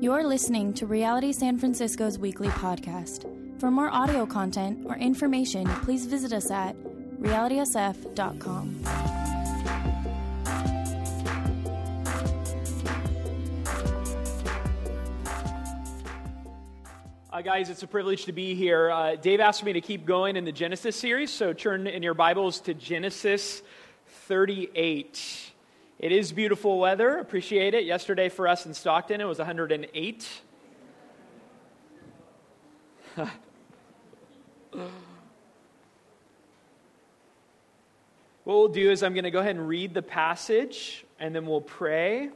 You're listening to Reality San Francisco's weekly podcast. For more audio content or information, please visit us at realitysf.com. Uh, guys, it's a privilege to be here. Uh, Dave asked me to keep going in the Genesis series, so turn in your Bibles to Genesis 38. It is beautiful weather. Appreciate it. Yesterday for us in Stockton, it was 108. what we'll do is I'm going to go ahead and read the passage, and then we'll pray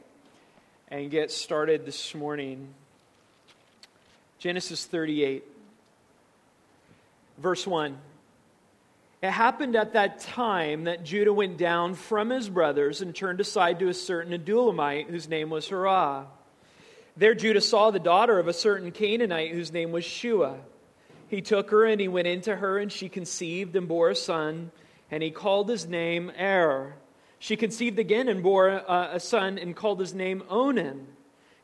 and get started this morning. Genesis 38, verse 1. It happened at that time that Judah went down from his brothers and turned aside to a certain Adullamite whose name was Hirah. There Judah saw the daughter of a certain Canaanite whose name was Shua. He took her and he went into her, and she conceived and bore a son, and he called his name Er. She conceived again and bore a, a son and called his name Onan.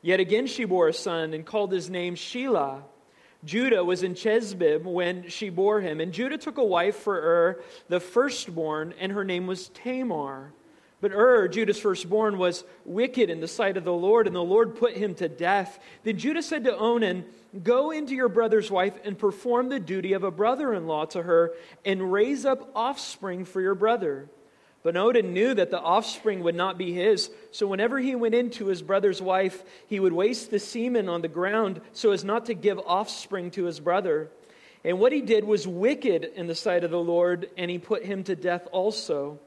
Yet again she bore a son and called his name Shelah. Judah was in Chezib when she bore him, and Judah took a wife for Ur, the firstborn, and her name was Tamar. But Ur, Judah's firstborn, was wicked in the sight of the Lord, and the Lord put him to death. Then Judah said to Onan, Go into your brother's wife and perform the duty of a brother in law to her, and raise up offspring for your brother. But Onan knew that the offspring would not be his, so whenever he went into his brother's wife, he would waste the semen on the ground so as not to give offspring to his brother. And what he did was wicked in the sight of the Lord, and he put him to death also.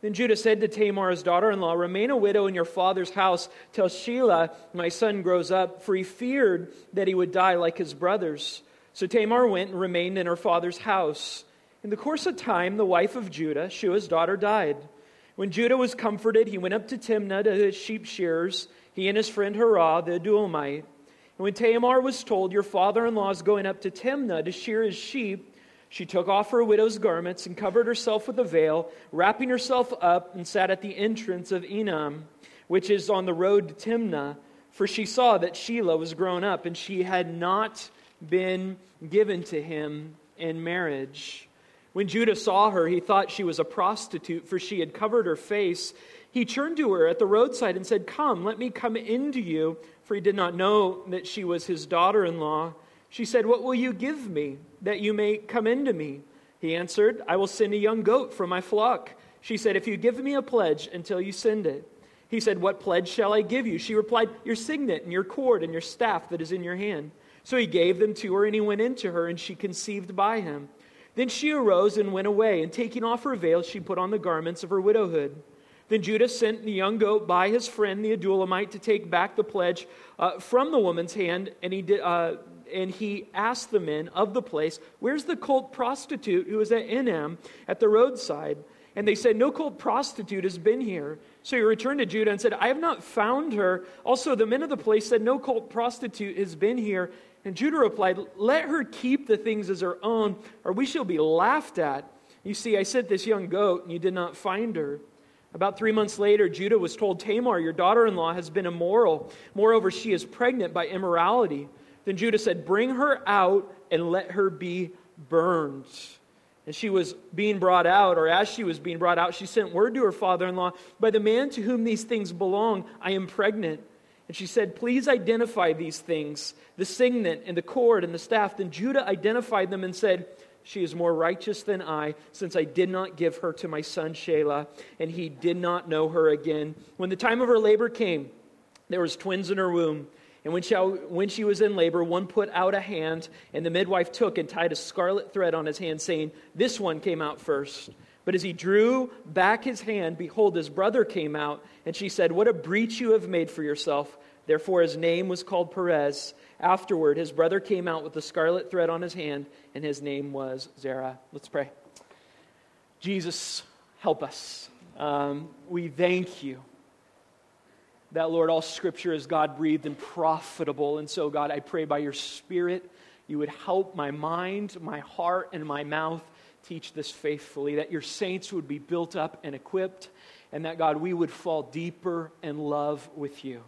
Then Judah said to Tamar, his daughter in law, Remain a widow in your father's house till Shelah, my son, grows up, for he feared that he would die like his brothers. So Tamar went and remained in her father's house. In the course of time, the wife of Judah, Shua's daughter, died. When Judah was comforted, he went up to Timnah to his sheep shearers, he and his friend Hirah, the Adullamite. And when Tamar was told, Your father in law is going up to Timnah to shear his sheep, she took off her widow's garments and covered herself with a veil, wrapping herself up, and sat at the entrance of Enam, which is on the road to Timnah. For she saw that Shelah was grown up, and she had not been given to him in marriage. When Judah saw her, he thought she was a prostitute, for she had covered her face. He turned to her at the roadside and said, Come, let me come into you, for he did not know that she was his daughter in law. She said, What will you give me, that you may come into me? He answered, I will send a young goat from my flock. She said, If you give me a pledge until you send it. He said, What pledge shall I give you? She replied, Your signet and your cord and your staff that is in your hand. So he gave them to her, and he went into her, and she conceived by him. Then she arose and went away, and taking off her veil, she put on the garments of her widowhood. Then Judah sent the young goat by his friend the Adullamite to take back the pledge uh, from the woman's hand, and he, did, uh, and he asked the men of the place, Where's the cult prostitute who was at Enam at the roadside? And they said, No cult prostitute has been here. So he returned to Judah and said, I have not found her. Also, the men of the place said, No cult prostitute has been here. And Judah replied, Let her keep the things as her own, or we shall be laughed at. You see, I sent this young goat, and you did not find her. About three months later, Judah was told, Tamar, your daughter in law, has been immoral. Moreover, she is pregnant by immorality. Then Judah said, Bring her out and let her be burned. And she was being brought out, or as she was being brought out, she sent word to her father in law, By the man to whom these things belong, I am pregnant. And she said, Please identify these things the signet and the cord and the staff. Then Judah identified them and said, She is more righteous than I, since I did not give her to my son Shelah, and he did not know her again. When the time of her labor came, there was twins in her womb. And when she, when she was in labor, one put out a hand, and the midwife took and tied a scarlet thread on his hand, saying, This one came out first. But as he drew back his hand, behold, his brother came out, and she said, What a breach you have made for yourself. Therefore his name was called Perez. Afterward, his brother came out with the scarlet thread on his hand, and his name was Zerah. Let's pray. Jesus, help us. Um, we thank you that, Lord, all scripture is God breathed and profitable. And so, God, I pray by your Spirit, you would help my mind, my heart, and my mouth teach this faithfully, that your saints would be built up and equipped, and that, God, we would fall deeper in love with you.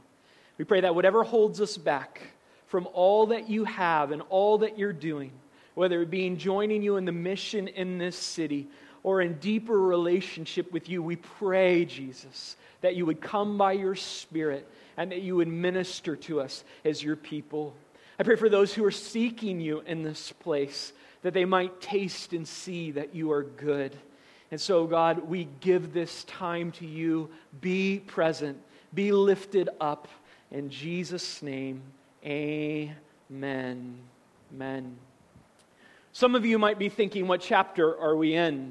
We pray that whatever holds us back from all that you have and all that you're doing, whether it be in joining you in the mission in this city or in deeper relationship with you, we pray, Jesus, that you would come by your Spirit and that you would minister to us as your people. I pray for those who are seeking you in this place, that they might taste and see that you are good. And so, God, we give this time to you. Be present, be lifted up. In Jesus' name, amen. Amen. Some of you might be thinking, what chapter are we in?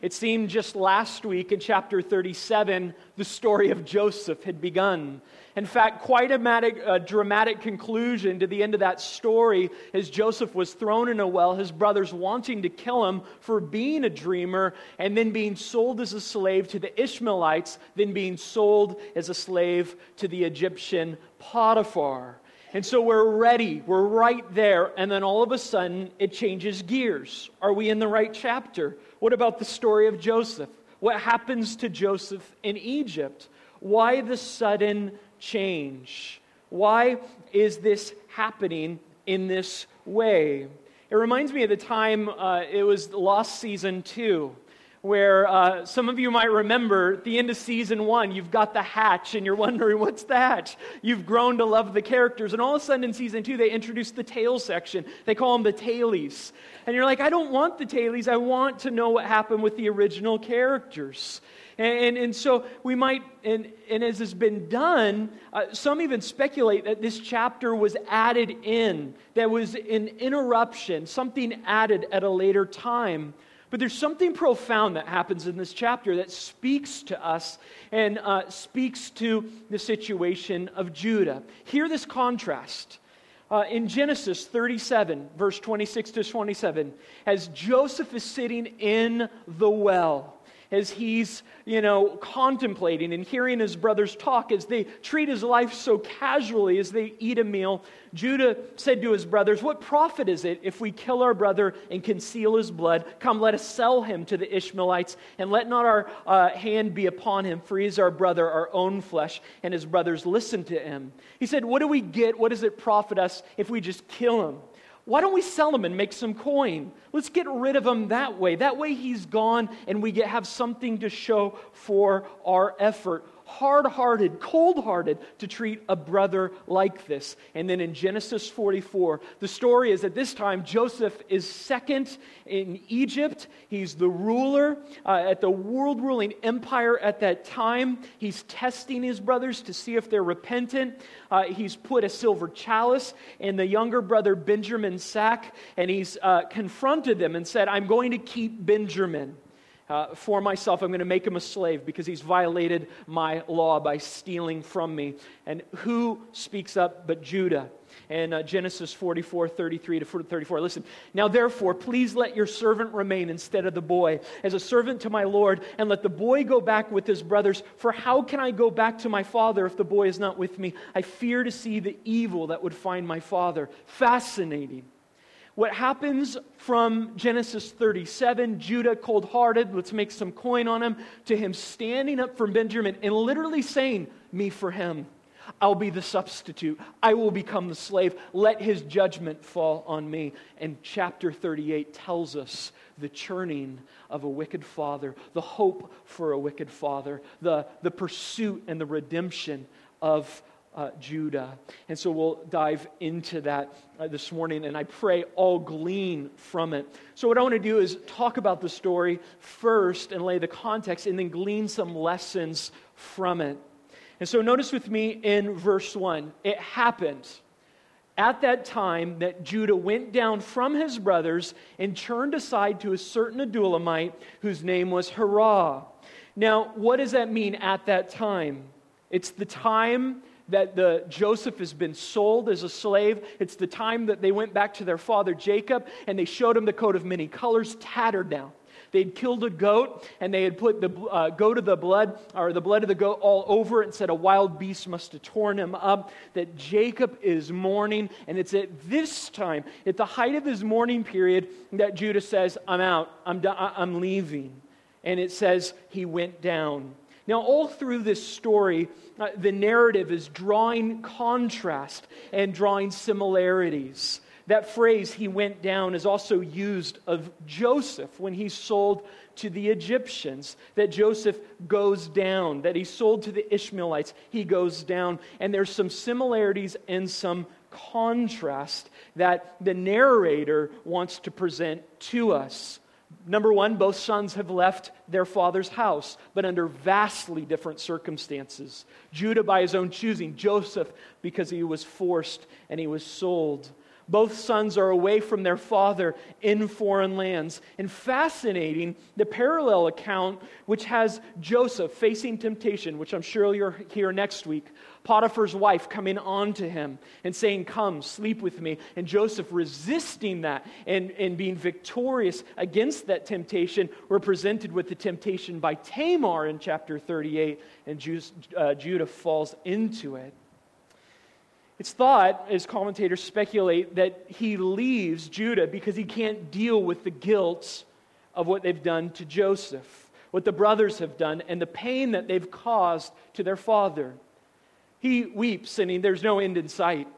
It seemed just last week in chapter 37, the story of Joseph had begun. In fact, quite a dramatic, dramatic conclusion to the end of that story as Joseph was thrown in a well, his brothers wanting to kill him for being a dreamer, and then being sold as a slave to the Ishmaelites, then being sold as a slave to the Egyptian Potiphar. And so we're ready, we're right there, and then all of a sudden it changes gears. Are we in the right chapter? What about the story of Joseph? What happens to Joseph in Egypt? Why the sudden change? Why is this happening in this way? It reminds me of the time uh, it was Lost Season 2 where uh, some of you might remember at the end of season one, you've got the hatch and you're wondering, what's the hatch? You've grown to love the characters. And all of a sudden in season two, they introduce the tail section. They call them the tailies. And you're like, I don't want the tailies. I want to know what happened with the original characters. And, and, and so we might, and, and as has been done, uh, some even speculate that this chapter was added in, that was an interruption, something added at a later time. But there's something profound that happens in this chapter that speaks to us and uh, speaks to the situation of Judah. Hear this contrast. Uh, in Genesis 37, verse 26 to 27, as Joseph is sitting in the well, as he's, you know, contemplating and hearing his brothers talk, as they treat his life so casually as they eat a meal, Judah said to his brothers, What profit is it if we kill our brother and conceal his blood? Come, let us sell him to the Ishmaelites, and let not our uh, hand be upon him, for he is our brother, our own flesh. And his brothers listened to him. He said, What do we get? What does it profit us if we just kill him? Why don't we sell him and make some coin? Let's get rid of him that way. That way he's gone and we get, have something to show for our effort hard hearted, cold hearted to treat a brother like this. And then in Genesis 44, the story is at this time Joseph is second in Egypt. He's the ruler uh, at the world ruling empire at that time. He's testing his brothers to see if they're repentant. Uh, he's put a silver chalice in the younger brother Benjamin's sack, and he's uh, confronted them and said, I'm going to keep Benjamin uh, for myself. I'm going to make him a slave because he's violated my law by stealing from me. And who speaks up but Judah? And uh, Genesis 44, 33 to 34. Listen, now therefore, please let your servant remain instead of the boy as a servant to my Lord, and let the boy go back with his brothers. For how can I go back to my father if the boy is not with me? I fear to see the evil that would find my father. Fascinating. What happens from Genesis 37, Judah cold hearted, let's make some coin on him, to him standing up for Benjamin and literally saying, Me for him. I'll be the substitute. I will become the slave. Let his judgment fall on me. And chapter 38 tells us the churning of a wicked father, the hope for a wicked father, the, the pursuit and the redemption of uh, Judah. And so we'll dive into that uh, this morning, and I pray all glean from it. So, what I want to do is talk about the story first and lay the context, and then glean some lessons from it. And so, notice with me in verse 1 it happened at that time that Judah went down from his brothers and turned aside to a certain Adullamite whose name was Hirah. Now, what does that mean at that time? It's the time that the Joseph has been sold as a slave. It's the time that they went back to their father Jacob and they showed him the coat of many colors, tattered now. They'd killed a goat and they had put the uh, goat of the blood, or the blood of the goat, all over it and said a wild beast must have torn him up. That Jacob is mourning. And it's at this time, at the height of his mourning period, that Judah says, I'm out, I'm, I'm leaving. And it says he went down. Now, all through this story, uh, the narrative is drawing contrast and drawing similarities. That phrase, he went down, is also used of Joseph when he's sold to the Egyptians. That Joseph goes down, that he's sold to the Ishmaelites, he goes down. And there's some similarities and some contrast that the narrator wants to present to us. Number one, both sons have left their father's house, but under vastly different circumstances. Judah by his own choosing, Joseph because he was forced and he was sold. Both sons are away from their father in foreign lands. And fascinating, the parallel account, which has Joseph facing temptation, which I'm sure you'll hear next week. Potiphar's wife coming on to him and saying, Come, sleep with me. And Joseph resisting that and, and being victorious against that temptation. We're presented with the temptation by Tamar in chapter 38, and uh, Judah falls into it. It's thought, as commentators speculate, that he leaves Judah because he can't deal with the guilt of what they've done to Joseph, what the brothers have done, and the pain that they've caused to their father. He weeps and he, there's no end in sight.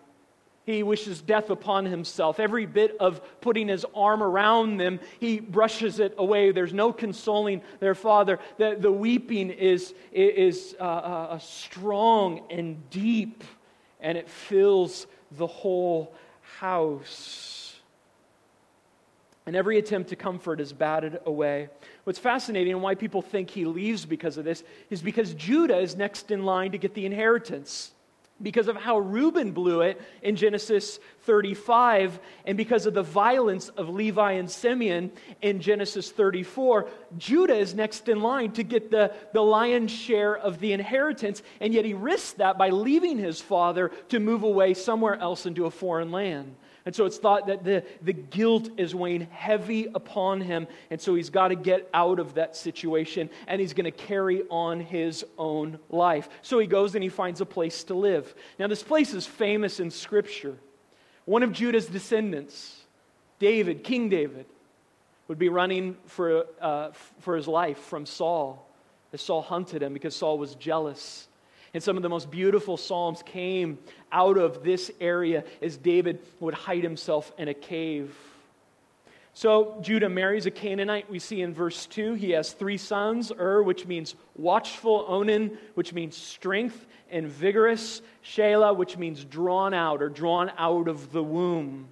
He wishes death upon himself. Every bit of putting his arm around them, he brushes it away. There's no consoling their father. The, the weeping is, is uh, uh, strong and deep and it fills the whole house. And every attempt to comfort is batted away. What's fascinating and why people think he leaves because of this is because Judah is next in line to get the inheritance because of how Reuben blew it in Genesis 35, and because of the violence of Levi and Simeon in Genesis 34, Judah is next in line to get the, the lion's share of the inheritance, and yet he risks that by leaving his father to move away somewhere else into a foreign land. And so it's thought that the, the guilt is weighing heavy upon him. And so he's got to get out of that situation and he's going to carry on his own life. So he goes and he finds a place to live. Now, this place is famous in Scripture. One of Judah's descendants, David, King David, would be running for, uh, for his life from Saul as Saul hunted him because Saul was jealous. And some of the most beautiful Psalms came out of this area as David would hide himself in a cave. So Judah marries a Canaanite. We see in verse 2, he has three sons Ur, which means watchful, Onan, which means strength and vigorous, Shelah, which means drawn out or drawn out of the womb.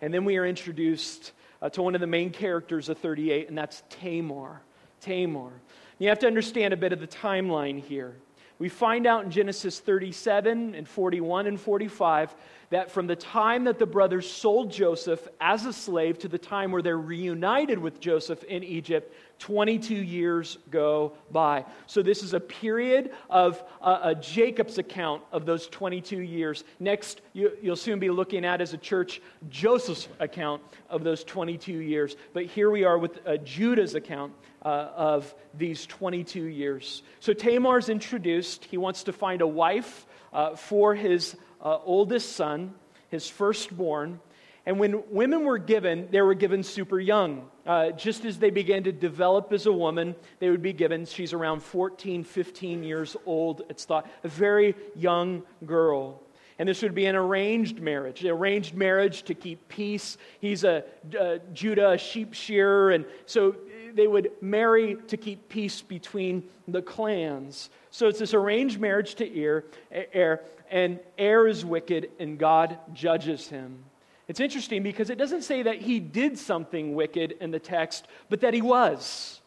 And then we are introduced uh, to one of the main characters of 38, and that's Tamar. Tamar. You have to understand a bit of the timeline here. We find out in Genesis 37 and 41 and 45 that from the time that the brothers sold Joseph as a slave to the time where they're reunited with Joseph in Egypt, 22 years go by. So, this is a period of uh, Jacob's account of those 22 years. Next, you, will soon be looking at as a church Joseph's account of those 22 years. But here we are with uh, Judah's account uh, of these 22 years. So, Tamar's introduced. He wants to find a wife uh, for his uh, oldest son, his firstborn. And when women were given, they were given super young. Uh, just as they began to develop as a woman, they would be given, she's around 14, 15 years old, it's thought, a very young girl. And this would be an arranged marriage, an arranged marriage to keep peace. He's a, a Judah, a sheep shearer, and so they would marry to keep peace between the clans. So it's this arranged marriage to Er, Er and Er is wicked, and God judges him. It's interesting because it doesn't say that he did something wicked in the text, but that he was.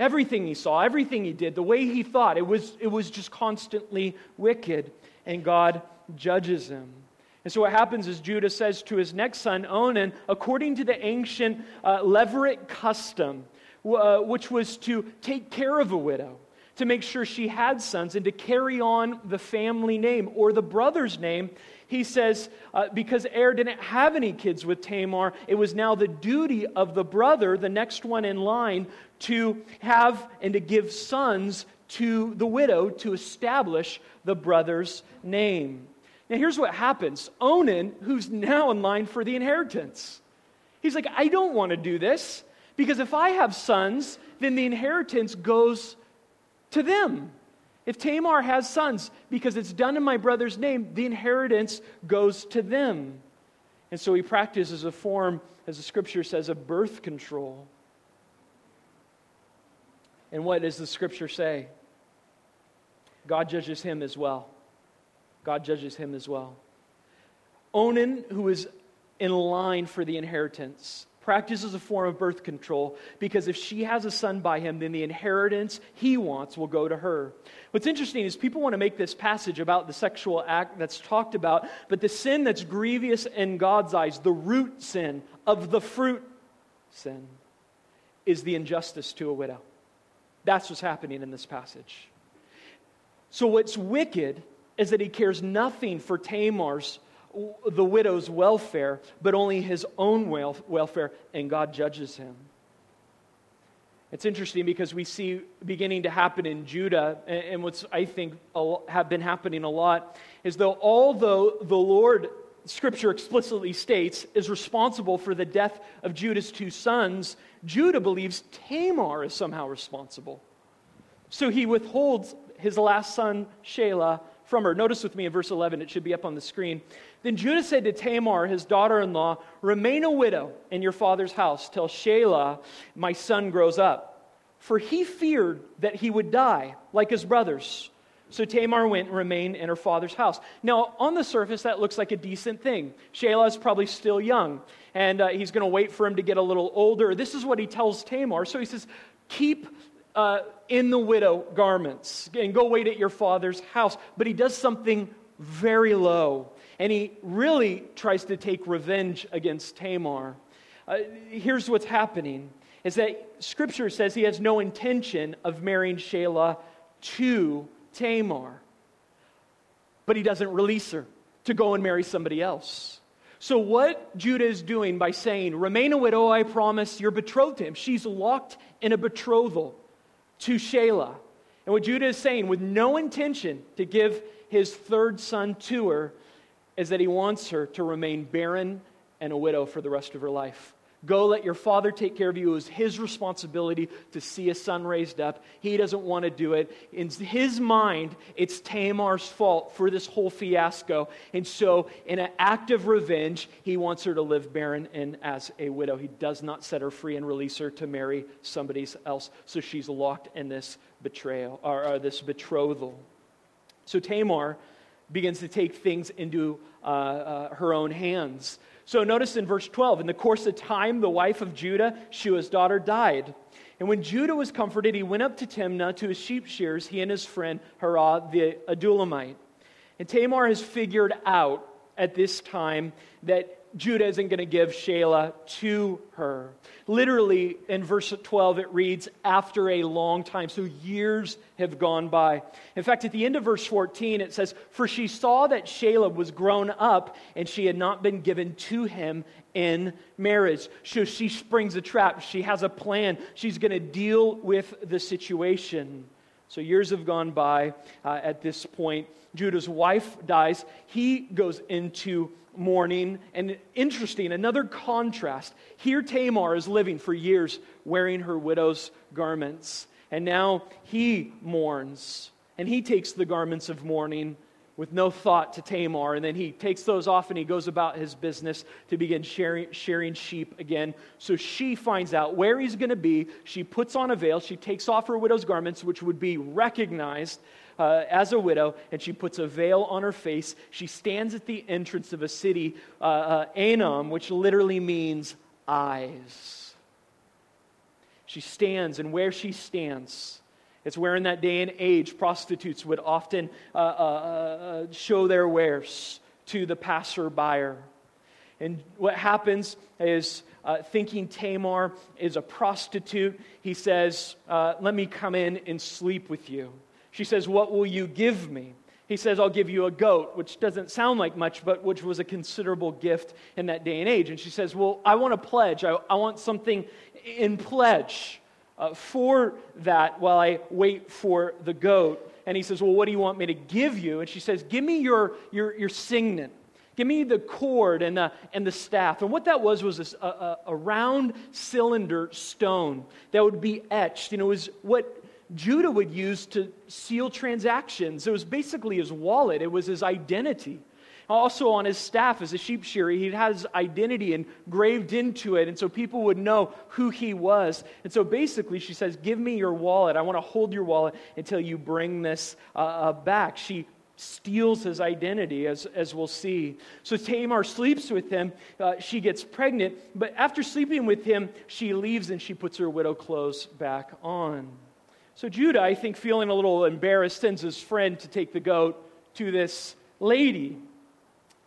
Everything he saw, everything he did, the way he thought, it was, it was just constantly wicked, and God judges him. And so what happens is Judah says to his next son, Onan, according to the ancient uh, levirate custom, uh, which was to take care of a widow to make sure she had sons and to carry on the family name or the brother's name. He says, uh, because Er didn't have any kids with Tamar, it was now the duty of the brother, the next one in line, to have and to give sons to the widow to establish the brother's name. Now, here's what happens Onan, who's now in line for the inheritance, he's like, I don't want to do this because if I have sons, then the inheritance goes to them. If Tamar has sons, because it's done in my brother's name, the inheritance goes to them. And so he practices a form, as the scripture says, of birth control. And what does the scripture say? God judges him as well. God judges him as well. Onan, who is in line for the inheritance, practices a form of birth control because if she has a son by him, then the inheritance he wants will go to her. What's interesting is people want to make this passage about the sexual act that's talked about, but the sin that's grievous in God's eyes, the root sin of the fruit sin, is the injustice to a widow. That's what's happening in this passage. So, what's wicked is that he cares nothing for Tamar's the widow's welfare, but only his own welfare, and God judges him. It's interesting because we see beginning to happen in Judah, and what's I think have been happening a lot is though although the Lord, Scripture explicitly states, is responsible for the death of Judah's two sons, Judah believes Tamar is somehow responsible. So he withholds his last son, Shelah, from her. Notice with me in verse 11, it should be up on the screen. Then Judah said to Tamar, his daughter in law, Remain a widow in your father's house till Shelah, my son, grows up. For he feared that he would die like his brothers. So Tamar went and remained in her father's house. Now, on the surface, that looks like a decent thing. Shelah is probably still young, and uh, he's going to wait for him to get a little older. This is what he tells Tamar. So he says, Keep uh, in the widow garments and go wait at your father's house. But he does something very low, and he really tries to take revenge against Tamar. Uh, here's what's happening is that scripture says he has no intention of marrying Shelah to Tamar. But he doesn't release her to go and marry somebody else. So, what Judah is doing by saying, Remain a widow, I promise, you're betrothed to him. She's locked in a betrothal to Shelah. And what Judah is saying, with no intention to give his third son to her, is that he wants her to remain barren and a widow for the rest of her life. Go let your father take care of you. It was his responsibility to see a son raised up. He doesn't want to do it. In his mind, it's Tamar's fault for this whole fiasco. And so, in an act of revenge, he wants her to live barren and as a widow. He does not set her free and release her to marry somebody else. So she's locked in this betrayal or, or this betrothal. So Tamar begins to take things into uh, uh, her own hands. So notice in verse 12, in the course of time, the wife of Judah, Shua's daughter, died. And when Judah was comforted, he went up to Timnah to his sheep shears, he and his friend Hirah the Adullamite. And Tamar has figured out at this time that Judah isn't going to give Shelah to her. Literally, in verse 12, it reads, after a long time. So years have gone by. In fact, at the end of verse 14, it says, For she saw that Shelah was grown up and she had not been given to him in marriage. So she springs a trap. She has a plan. She's going to deal with the situation. So years have gone by uh, at this point. Judah's wife dies. He goes into mourning. And interesting, another contrast. Here, Tamar is living for years wearing her widow's garments. And now he mourns. And he takes the garments of mourning with no thought to Tamar. And then he takes those off and he goes about his business to begin sharing, sharing sheep again. So she finds out where he's going to be. She puts on a veil. She takes off her widow's garments, which would be recognized uh, as a widow, and she puts a veil on her face. She stands at the entrance of a city, uh, uh, Anam, which literally means eyes. She stands, and where she stands, it's where in that day and age prostitutes would often uh, uh, uh, show their wares to the passerby. And what happens is, uh, thinking Tamar is a prostitute, he says, uh, Let me come in and sleep with you. She says, What will you give me? He says, I'll give you a goat, which doesn't sound like much, but which was a considerable gift in that day and age. And she says, Well, I want a pledge. I, I want something in pledge uh, for that while I wait for the goat. And he says, Well, what do you want me to give you? And she says, Give me your, your, your signet. Give me the cord and the, and the staff. And what that was was this, a, a, a round cylinder stone that would be etched. And it was what Judah would use to seal transactions. It was basically his wallet, it was his identity. Also, on his staff as a sheep shearer, he had his identity engraved into it, and so people would know who he was. And so basically, she says, Give me your wallet. I want to hold your wallet until you bring this uh, uh back. She steals his identity, as, as we'll see. So Tamar sleeps with him. Uh, she gets pregnant, but after sleeping with him, she leaves and she puts her widow clothes back on. So Judah, I think, feeling a little embarrassed, sends his friend to take the goat to this lady.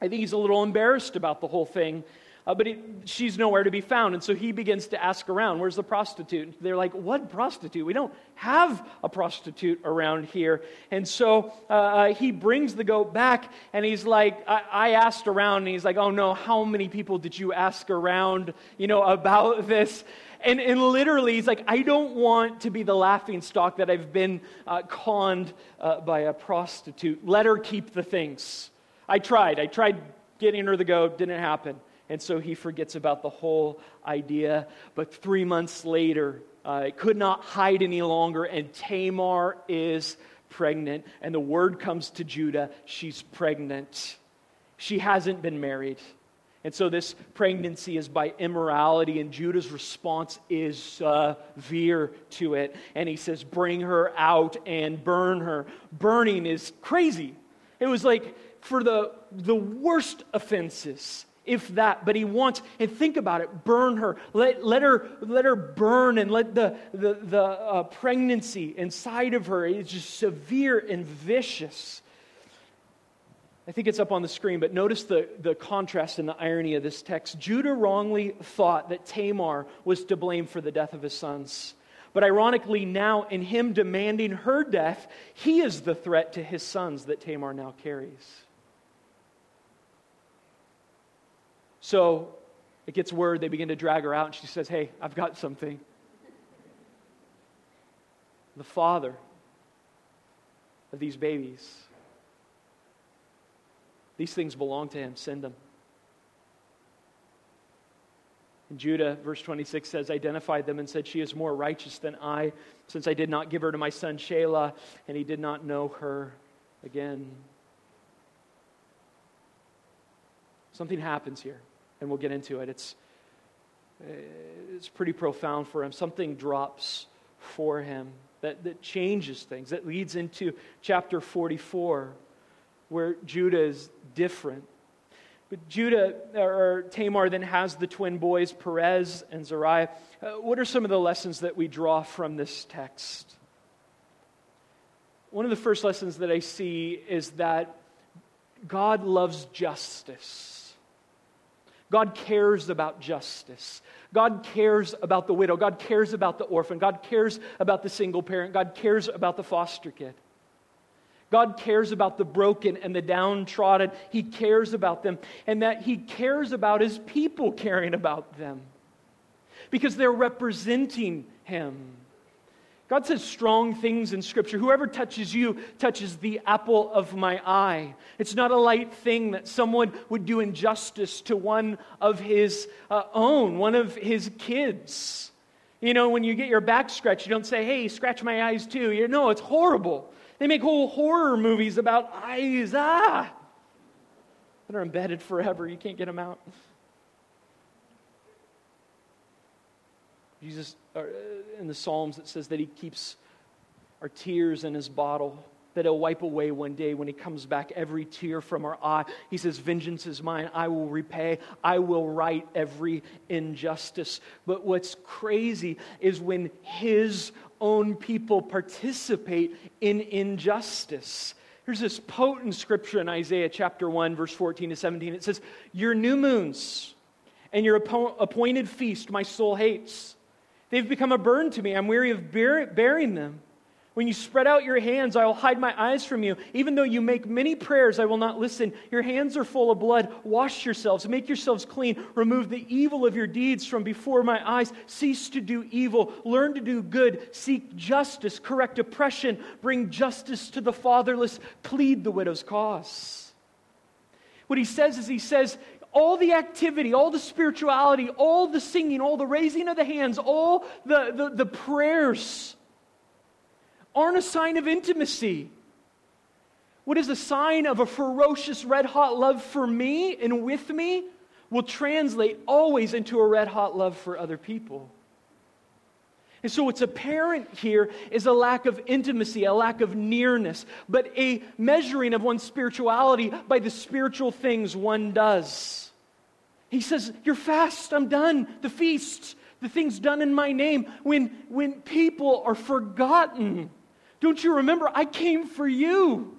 I think he's a little embarrassed about the whole thing. Uh, but it, she's nowhere to be found. And so he begins to ask around, where's the prostitute? They're like, what prostitute? We don't have a prostitute around here. And so uh, uh, he brings the goat back and he's like, I, I asked around. And he's like, oh no, how many people did you ask around, you know, about this? And, and literally, he's like, I don't want to be the laughing stock that I've been uh, conned uh, by a prostitute. Let her keep the things. I tried. I tried getting her the goat, didn't happen. And so he forgets about the whole idea. But three months later, uh, it could not hide any longer, and Tamar is pregnant. And the word comes to Judah she's pregnant. She hasn't been married. And so this pregnancy is by immorality, and Judah's response is severe to it. And he says, Bring her out and burn her. Burning is crazy. It was like for the, the worst offenses if that. But he wants, and think about it, burn her. Let, let, her, let her burn and let the, the, the uh, pregnancy inside of her is just severe and vicious. I think it's up on the screen, but notice the, the contrast and the irony of this text. Judah wrongly thought that Tamar was to blame for the death of his sons. But ironically, now in him demanding her death, he is the threat to his sons that Tamar now carries. So it gets word, they begin to drag her out, and she says, Hey, I've got something. The father of these babies, these things belong to him. Send them. And Judah, verse 26 says, identified them and said, She is more righteous than I, since I did not give her to my son Shelah, and he did not know her again. Something happens here and we'll get into it. It's, it's pretty profound for him. Something drops for him that, that changes things, that leads into chapter 44, where Judah is different. But Judah, or Tamar, then has the twin boys, Perez and Zariah. Uh, what are some of the lessons that we draw from this text? One of the first lessons that I see is that God loves justice. God cares about justice. God cares about the widow. God cares about the orphan. God cares about the single parent. God cares about the foster kid. God cares about the broken and the downtrodden. He cares about them, and that He cares about His people caring about them because they're representing Him. God says strong things in Scripture. Whoever touches you touches the apple of my eye. It's not a light thing that someone would do injustice to one of his uh, own, one of his kids. You know, when you get your back scratched, you don't say, hey, scratch my eyes too. You know, it's horrible. They make whole horror movies about eyes, ah, that are embedded forever. You can't get them out. Jesus, Uh, in the Psalms, it says that he keeps our tears in his bottle, that he'll wipe away one day when he comes back every tear from our eye. He says, Vengeance is mine, I will repay, I will right every injustice. But what's crazy is when his own people participate in injustice. Here's this potent scripture in Isaiah chapter 1, verse 14 to 17. It says, Your new moons and your appointed feast my soul hates. They've become a burden to me. I'm weary of bear, bearing them. When you spread out your hands, I will hide my eyes from you. Even though you make many prayers, I will not listen. Your hands are full of blood. Wash yourselves, make yourselves clean. Remove the evil of your deeds from before my eyes. Cease to do evil. Learn to do good. Seek justice. Correct oppression. Bring justice to the fatherless. Plead the widow's cause. What he says is, he says, all the activity, all the spirituality, all the singing, all the raising of the hands, all the, the, the prayers aren't a sign of intimacy. What is a sign of a ferocious, red hot love for me and with me will translate always into a red hot love for other people. And so, what's apparent here is a lack of intimacy, a lack of nearness, but a measuring of one's spirituality by the spiritual things one does. He says, You're fast, I'm done. The feast, the things done in my name. When, when people are forgotten, don't you remember? I came for you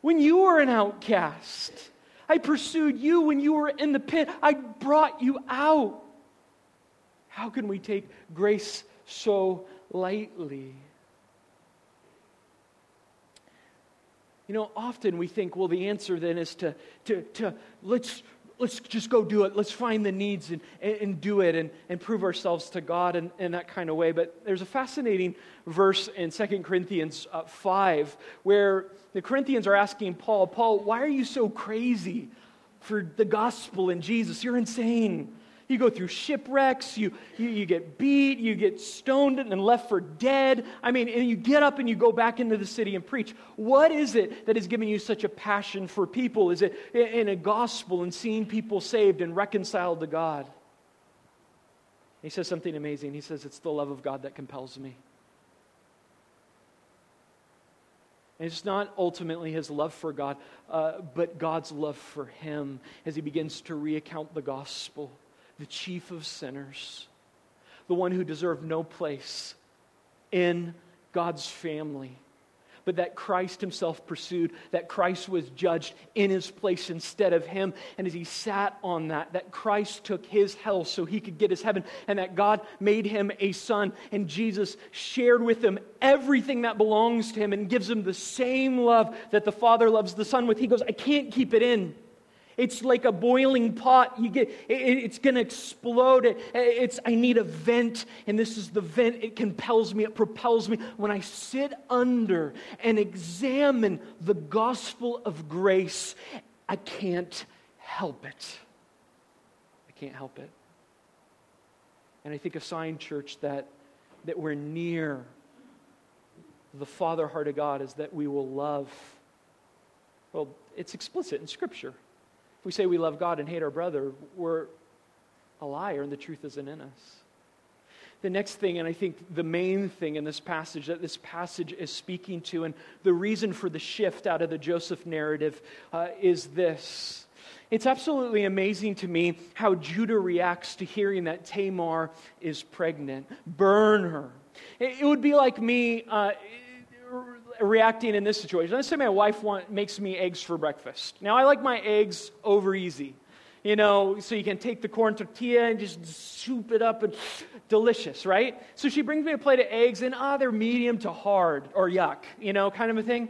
when you were an outcast. I pursued you when you were in the pit. I brought you out. How can we take grace so lightly. You know, often we think, well, the answer then is to, to, to let's, let's just go do it. Let's find the needs and, and, and do it and, and prove ourselves to God in, in that kind of way. But there's a fascinating verse in 2 Corinthians uh, 5 where the Corinthians are asking Paul, Paul, why are you so crazy for the gospel and Jesus? You're insane. You go through shipwrecks, you, you, you, get beat, you get stoned and left for dead. I mean, and you get up and you go back into the city and preach. What is it that is giving you such a passion for people? Is it in a gospel and seeing people saved and reconciled to God? He says something amazing. He says, It's the love of God that compels me. And it's not ultimately his love for God, uh, but God's love for him as he begins to recount the gospel the chief of sinners, the one who deserved no place in God's family, but that Christ himself pursued, that Christ was judged in his place instead of him. And as he sat on that, that Christ took his hell so he could get his heaven, and that God made him a son, and Jesus shared with him everything that belongs to him and gives him the same love that the Father loves the Son with. He goes, I can't keep it in. It's like a boiling pot. You get, it, it's going to explode. It, it's, I need a vent, and this is the vent. It compels me, it propels me. When I sit under and examine the gospel of grace, I can't help it. I can't help it. And I think a sign, church, that, that we're near the Father heart of God is that we will love. Well, it's explicit in Scripture. If we say we love God and hate our brother, we're a liar and the truth isn't in us. The next thing, and I think the main thing in this passage that this passage is speaking to, and the reason for the shift out of the Joseph narrative uh, is this. It's absolutely amazing to me how Judah reacts to hearing that Tamar is pregnant. Burn her. It would be like me. Uh, reacting in this situation. Let's say my wife want, makes me eggs for breakfast. Now, I like my eggs over easy. You know, so you can take the corn tortilla and just soup it up and delicious, right? So she brings me a plate of eggs and ah, they're medium to hard or yuck, you know, kind of a thing.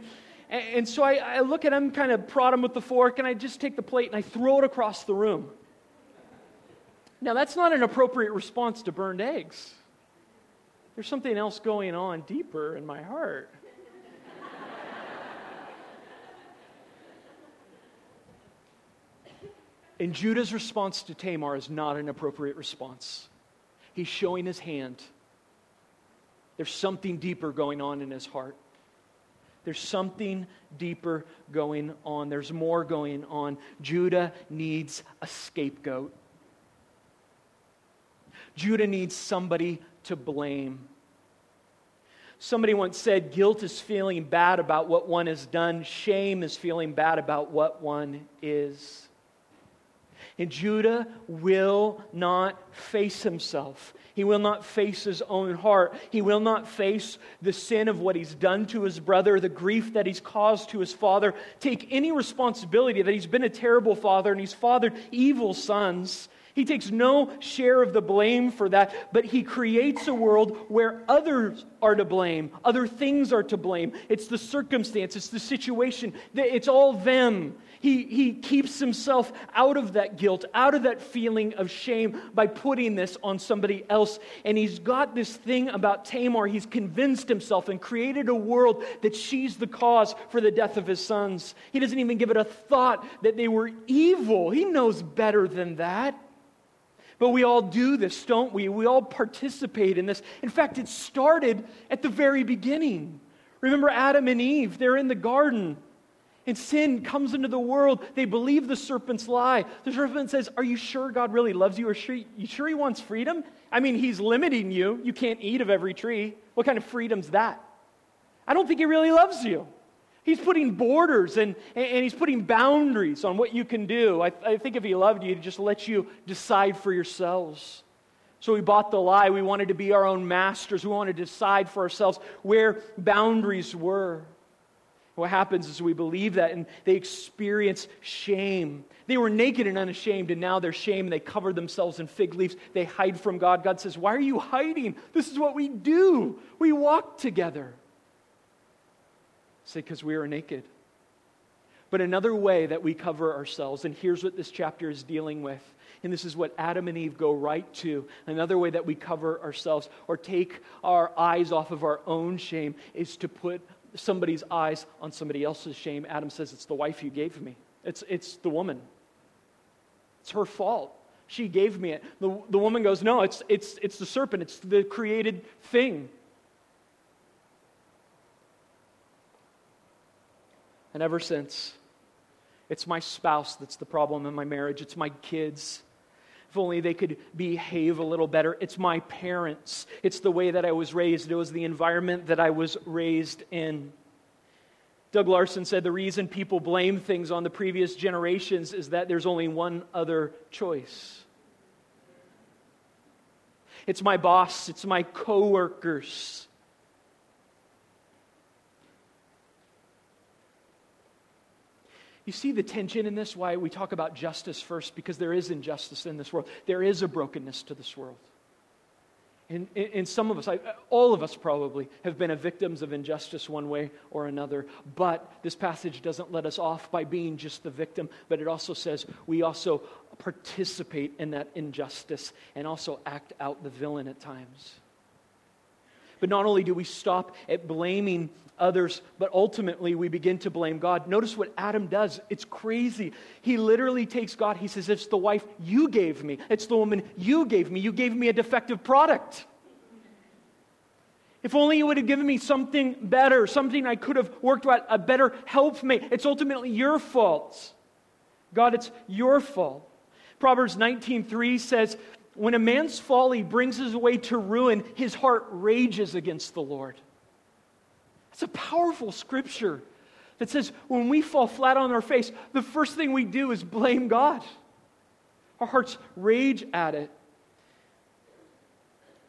And, and so I, I look at them, kind of prod them with the fork, and I just take the plate and I throw it across the room. Now, that's not an appropriate response to burned eggs. There's something else going on deeper in my heart. And Judah's response to Tamar is not an appropriate response. He's showing his hand. There's something deeper going on in his heart. There's something deeper going on. There's more going on. Judah needs a scapegoat. Judah needs somebody to blame. Somebody once said, guilt is feeling bad about what one has done, shame is feeling bad about what one is. And Judah will not face himself. He will not face his own heart. He will not face the sin of what he's done to his brother, the grief that he's caused to his father, take any responsibility that he's been a terrible father and he's fathered evil sons. He takes no share of the blame for that, but he creates a world where others are to blame, other things are to blame. It's the circumstance, it's the situation, it's all them. He, he keeps himself out of that guilt, out of that feeling of shame by putting this on somebody else. And he's got this thing about Tamar. He's convinced himself and created a world that she's the cause for the death of his sons. He doesn't even give it a thought that they were evil. He knows better than that. But we all do this, don't we? We all participate in this. In fact, it started at the very beginning Remember Adam and Eve, they're in the garden. And sin comes into the world. They believe the serpent's lie. The serpent says, Are you sure God really loves you? Or sure, you sure he wants freedom? I mean, he's limiting you. You can't eat of every tree. What kind of freedom's that? I don't think he really loves you. He's putting borders and, and he's putting boundaries on what you can do. I, I think if he loved you, he'd just let you decide for yourselves. So we bought the lie. We wanted to be our own masters. We wanted to decide for ourselves where boundaries were. What happens is we believe that and they experience shame. They were naked and unashamed, and now they're shamed. They cover themselves in fig leaves. They hide from God. God says, Why are you hiding? This is what we do. We walk together. Say, because we are naked. But another way that we cover ourselves, and here's what this chapter is dealing with, and this is what Adam and Eve go right to. Another way that we cover ourselves or take our eyes off of our own shame is to put somebody's eyes on somebody else's shame. Adam says, It's the wife you gave me, it's, it's the woman. It's her fault. She gave me it. The, the woman goes, No, it's, it's, it's the serpent, it's the created thing. And ever since, it's my spouse that's the problem in my marriage, it's my kids. If only they could behave a little better. It's my parents. It's the way that I was raised. It was the environment that I was raised in. Doug Larson said the reason people blame things on the previous generations is that there's only one other choice. It's my boss, it's my coworkers. You see the tension in this? Why we talk about justice first? Because there is injustice in this world. There is a brokenness to this world. And, and some of us, I, all of us probably, have been victims of injustice one way or another. But this passage doesn't let us off by being just the victim, but it also says we also participate in that injustice and also act out the villain at times. But not only do we stop at blaming others, but ultimately we begin to blame God. Notice what Adam does. It's crazy. He literally takes God, he says, It's the wife you gave me, it's the woman you gave me. You gave me a defective product. If only you would have given me something better, something I could have worked out, a better helpmate. It's ultimately your fault. God, it's your fault. Proverbs 19:3 says, when a man's folly brings his way to ruin, his heart rages against the Lord. It's a powerful scripture that says when we fall flat on our face, the first thing we do is blame God. Our hearts rage at it.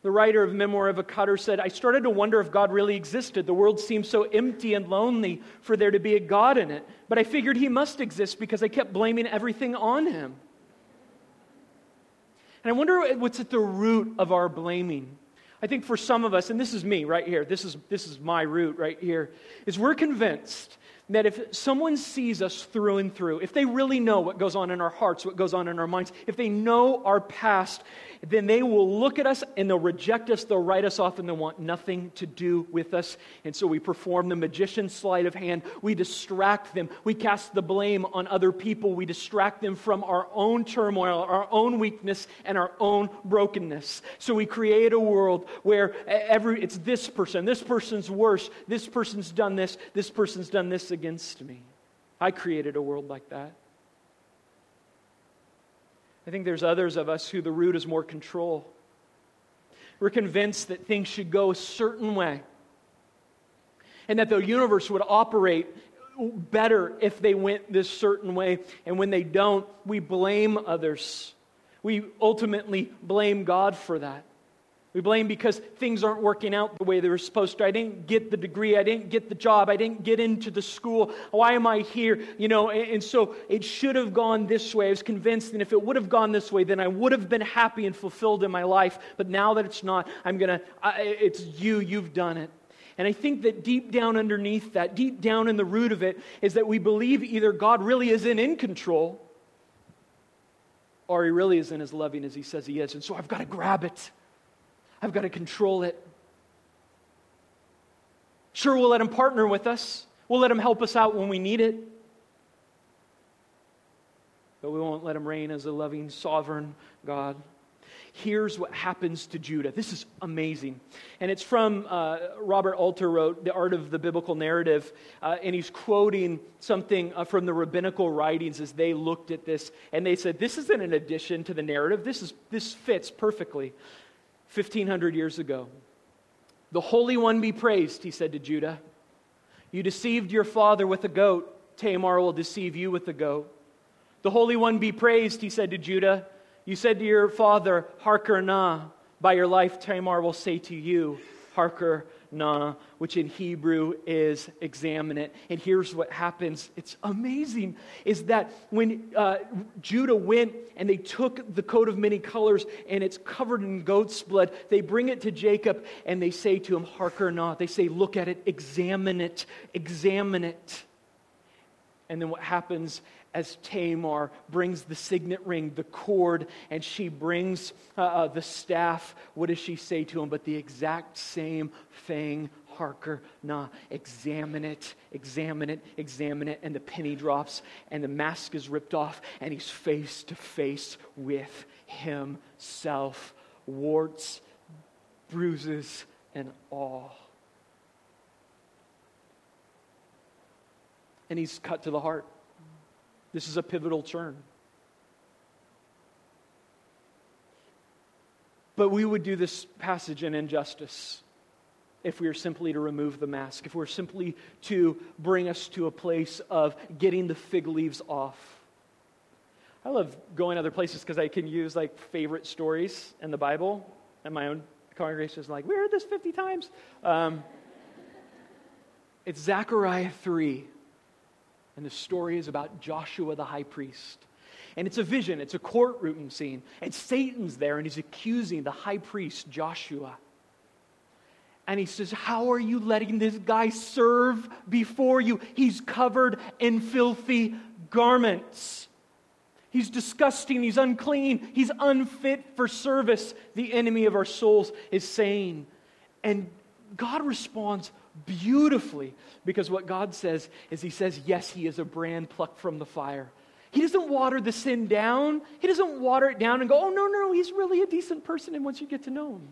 The writer of Memoir of a Cutter said, I started to wonder if God really existed. The world seemed so empty and lonely for there to be a God in it. But I figured he must exist because I kept blaming everything on him. And I wonder what's at the root of our blaming. I think for some of us, and this is me right here, this is, this is my root right here, is we're convinced that if someone sees us through and through, if they really know what goes on in our hearts, what goes on in our minds, if they know our past, then they will look at us and they'll reject us, they'll write us off, and they'll want nothing to do with us. And so we perform the magician's sleight of hand. We distract them. We cast the blame on other people. We distract them from our own turmoil, our own weakness, and our own brokenness. So we create a world where every, it's this person, this person's worse, this person's done this, this person's done this against me. I created a world like that. I think there's others of us who the root is more control. We're convinced that things should go a certain way and that the universe would operate better if they went this certain way. And when they don't, we blame others. We ultimately blame God for that. We blame because things aren't working out the way they were supposed to. I didn't get the degree. I didn't get the job. I didn't get into the school. Why am I here? You know, and, so it should have gone this way. I was convinced, and if it would have gone this way, then I would have been happy and fulfilled in my life. But now that it's not, I'm going to, it's you. You've done it. And I think that deep down underneath that, deep down in the root of it, is that we believe either God really isn't in control or he really isn't as loving as he says he is. And so I've got to grab it. I've got to control it. Sure, we'll let him partner with us, we'll let him help us out when we need it. But we won't let him reign as a loving, sovereign God. here's what happens to Judah. This is amazing. And it's from uh, Robert Alter wrote The Art of the Biblical Narrative, uh, and he's quoting something uh, from the rabbinical writings as they looked at this. And they said, This isn't an addition to the narrative, this, is, this fits perfectly. 1,500 years ago. The Holy One be praised, he said to Judah. You deceived your father with a goat. Tamar will deceive you with a goat. The Holy One be praised, he said to Judah. You said to your father, Harker nah. By your life, Tamar will say to you, Harker nah, which in Hebrew is examine it. And here's what happens. It's amazing is that when uh, Judah went and they took the coat of many colors and it's covered in goat's blood, they bring it to Jacob and they say to him, Harker nah. They say, look at it, examine it, examine it. And then what happens as Tamar brings the signet ring, the cord, and she brings uh, uh, the staff, what does she say to him? But the exact same thing. Harker, nah, examine it, examine it, examine it. And the penny drops, and the mask is ripped off, and he's face to face with himself. Warts, bruises, and all. And he's cut to the heart. This is a pivotal turn. But we would do this passage an injustice if we were simply to remove the mask, if we were simply to bring us to a place of getting the fig leaves off. I love going other places because I can use like favorite stories in the Bible, and my own congregation is like, we heard this 50 times. Um, it's Zechariah 3. And the story is about Joshua the high priest. And it's a vision, it's a courtroom scene. And Satan's there and he's accusing the high priest, Joshua. And he says, How are you letting this guy serve before you? He's covered in filthy garments. He's disgusting. He's unclean. He's unfit for service, the enemy of our souls is saying. And God responds beautifully because what God says is He says, Yes, He is a brand plucked from the fire. He doesn't water the sin down. He doesn't water it down and go, Oh, no, no, he's really a decent person. And once you get to know him,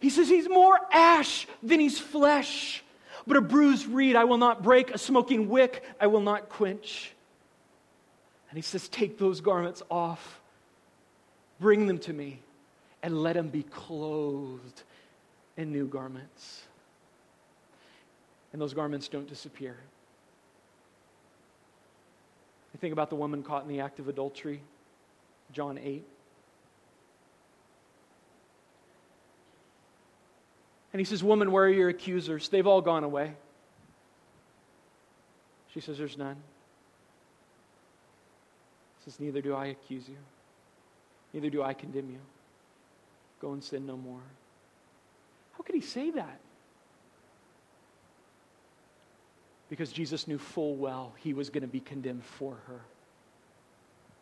He says, He's more ash than he's flesh. But a bruised reed I will not break, a smoking wick I will not quench. And he says, Take those garments off, bring them to me, and let him be clothed in new garments and those garments don't disappear. I think about the woman caught in the act of adultery, John 8. And he says, Woman, where are your accusers? They've all gone away. She says, There's none. He says, Neither do I accuse you, neither do I condemn you. Go and sin no more. How could he say that? Because Jesus knew full well he was going to be condemned for her.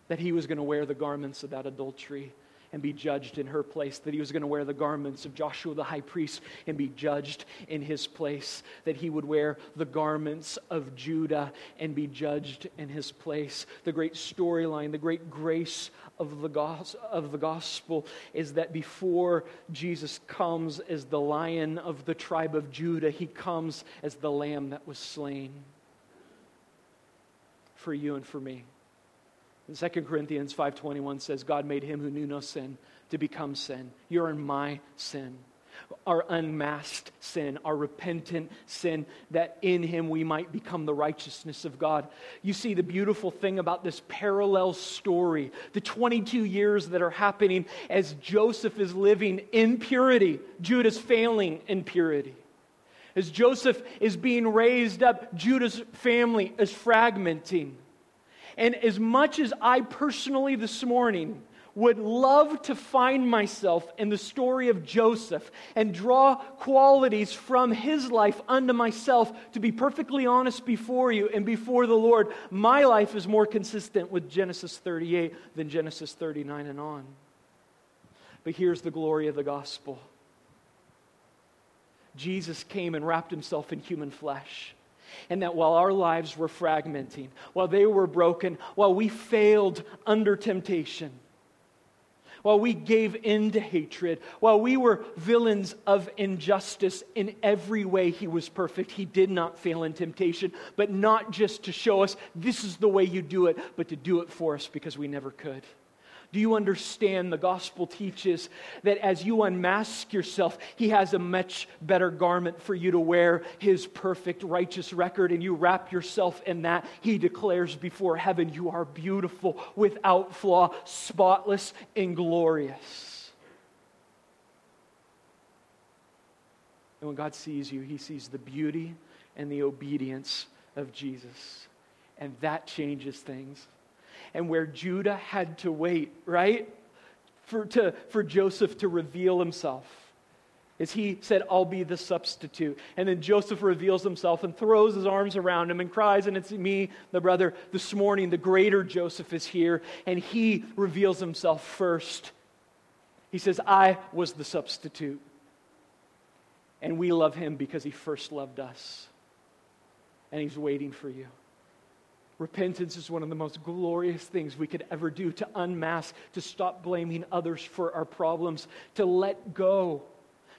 That he was going to wear the garments of that adultery and be judged in her place, that he was going to wear the garments of Joshua the high priest and be judged in his place, that he would wear the garments of Judah and be judged in his place. The great storyline, the great grace of the, of the gospel is that before Jesus comes as the lion of the tribe of Judah, he comes as the lamb that was slain for you and for me. And 2 Corinthians 5:21 says God made him who knew no sin to become sin. You're in my sin. Our unmasked sin, our repentant sin, that in him we might become the righteousness of God. You see, the beautiful thing about this parallel story, the 22 years that are happening as Joseph is living in purity, Judah's failing in purity. As Joseph is being raised up, Judah's family is fragmenting. And as much as I personally this morning would love to find myself in the story of Joseph and draw qualities from his life unto myself to be perfectly honest before you and before the Lord, my life is more consistent with Genesis 38 than Genesis 39 and on. But here's the glory of the gospel Jesus came and wrapped himself in human flesh and that while our lives were fragmenting, while they were broken, while we failed under temptation, while we gave in to hatred, while we were villains of injustice in every way, He was perfect. He did not fail in temptation, but not just to show us this is the way you do it, but to do it for us because we never could. Do you understand? The gospel teaches that as you unmask yourself, He has a much better garment for you to wear, His perfect righteous record, and you wrap yourself in that. He declares before heaven, You are beautiful, without flaw, spotless, and glorious. And when God sees you, He sees the beauty and the obedience of Jesus. And that changes things and where Judah had to wait, right? For, to, for Joseph to reveal himself. Is he said, I'll be the substitute. And then Joseph reveals himself and throws his arms around him and cries, and it's me, the brother. This morning, the greater Joseph is here, and he reveals himself first. He says, I was the substitute. And we love him because he first loved us. And he's waiting for you. Repentance is one of the most glorious things we could ever do to unmask, to stop blaming others for our problems, to let go,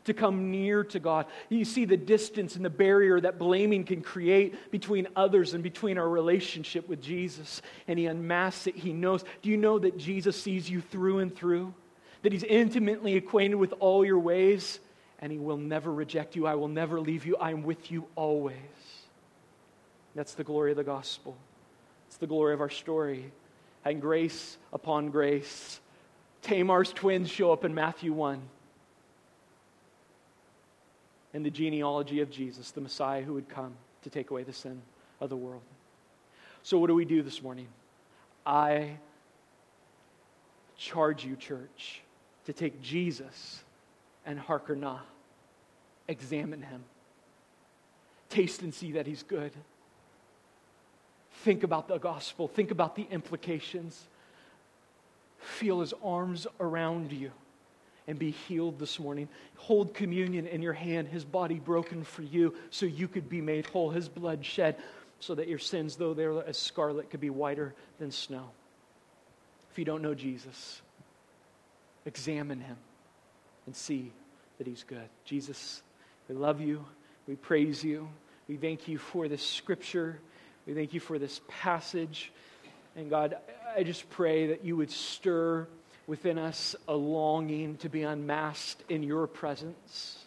to come near to God. You see the distance and the barrier that blaming can create between others and between our relationship with Jesus. And He unmasks it, He knows. Do you know that Jesus sees you through and through? That He's intimately acquainted with all your ways, and He will never reject you. I will never leave you. I am with you always. That's the glory of the gospel. It's the glory of our story. And grace upon grace. Tamar's twins show up in Matthew 1. In the genealogy of Jesus, the Messiah who would come to take away the sin of the world. So, what do we do this morning? I charge you, church, to take Jesus and hearken not. Examine him. Taste and see that he's good. Think about the gospel, think about the implications. Feel his arms around you and be healed this morning. Hold communion in your hand, his body broken for you so you could be made whole, his blood shed so that your sins, though they're as scarlet, could be whiter than snow. If you don't know Jesus, examine him and see that he's good. Jesus, we love you. We praise you. We thank you for this scripture. We thank you for this passage. And God, I just pray that you would stir within us a longing to be unmasked in your presence.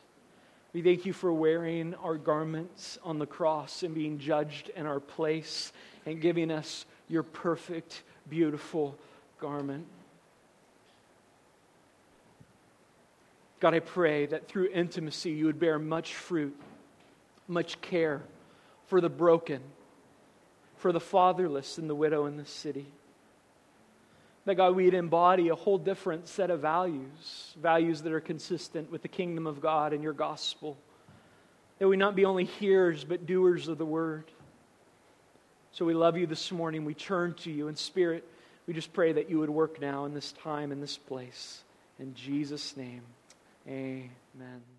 We thank you for wearing our garments on the cross and being judged in our place and giving us your perfect, beautiful garment. God, I pray that through intimacy you would bear much fruit, much care for the broken for the fatherless and the widow in the city. That God, we'd embody a whole different set of values, values that are consistent with the kingdom of God and your gospel. That we not be only hearers, but doers of the word. So we love you this morning. We turn to you in spirit. We just pray that you would work now in this time, in this place. In Jesus' name, amen.